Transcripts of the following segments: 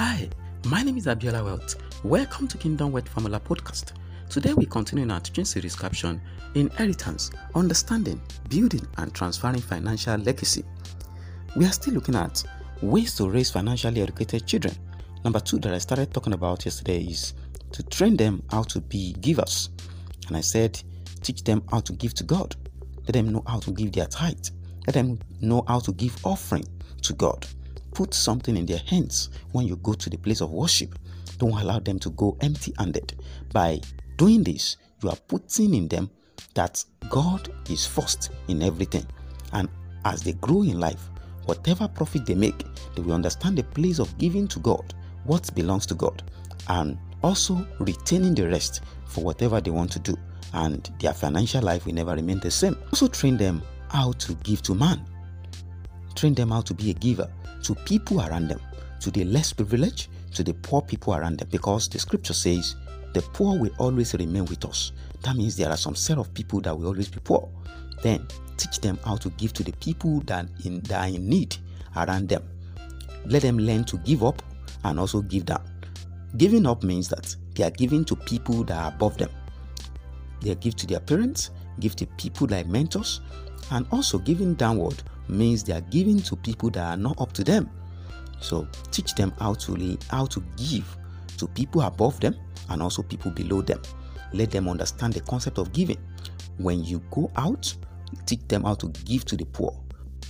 Hi, my name is Abiola Wealth. Welcome to Kingdom Wealth Formula Podcast. Today we continue in our teaching series caption Inheritance, Understanding, Building and Transferring Financial Legacy. We are still looking at ways to raise financially educated children. Number two that I started talking about yesterday is to train them how to be givers. And I said, teach them how to give to God. Let them know how to give their tithe. Let them know how to give offering to God. Put something in their hands when you go to the place of worship. Don't allow them to go empty handed. By doing this, you are putting in them that God is first in everything. And as they grow in life, whatever profit they make, they will understand the place of giving to God what belongs to God and also retaining the rest for whatever they want to do. And their financial life will never remain the same. Also, train them how to give to man, train them how to be a giver to people around them, to the less privileged, to the poor people around them, because the scripture says the poor will always remain with us. That means there are some set of people that will always be poor. Then teach them how to give to the people that, in, that are in need around them. Let them learn to give up and also give down. Giving up means that they are giving to people that are above them. They give to their parents, give to people like mentors, and also giving downward means they are giving to people that are not up to them. So teach them how to how to give to people above them and also people below them. Let them understand the concept of giving. When you go out, teach them how to give to the poor.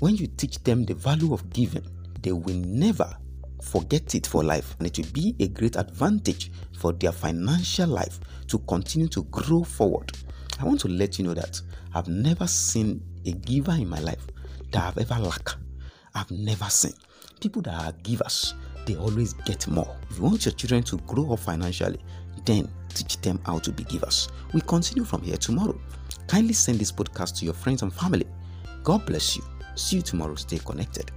When you teach them the value of giving, they will never forget it for life and it will be a great advantage for their financial life to continue to grow forward. I want to let you know that I've never seen a giver in my life that I've ever lacked. I've never seen. People that are givers, they always get more. If you want your children to grow up financially, then teach them how to be givers. We continue from here tomorrow. Kindly send this podcast to your friends and family. God bless you. See you tomorrow. Stay connected.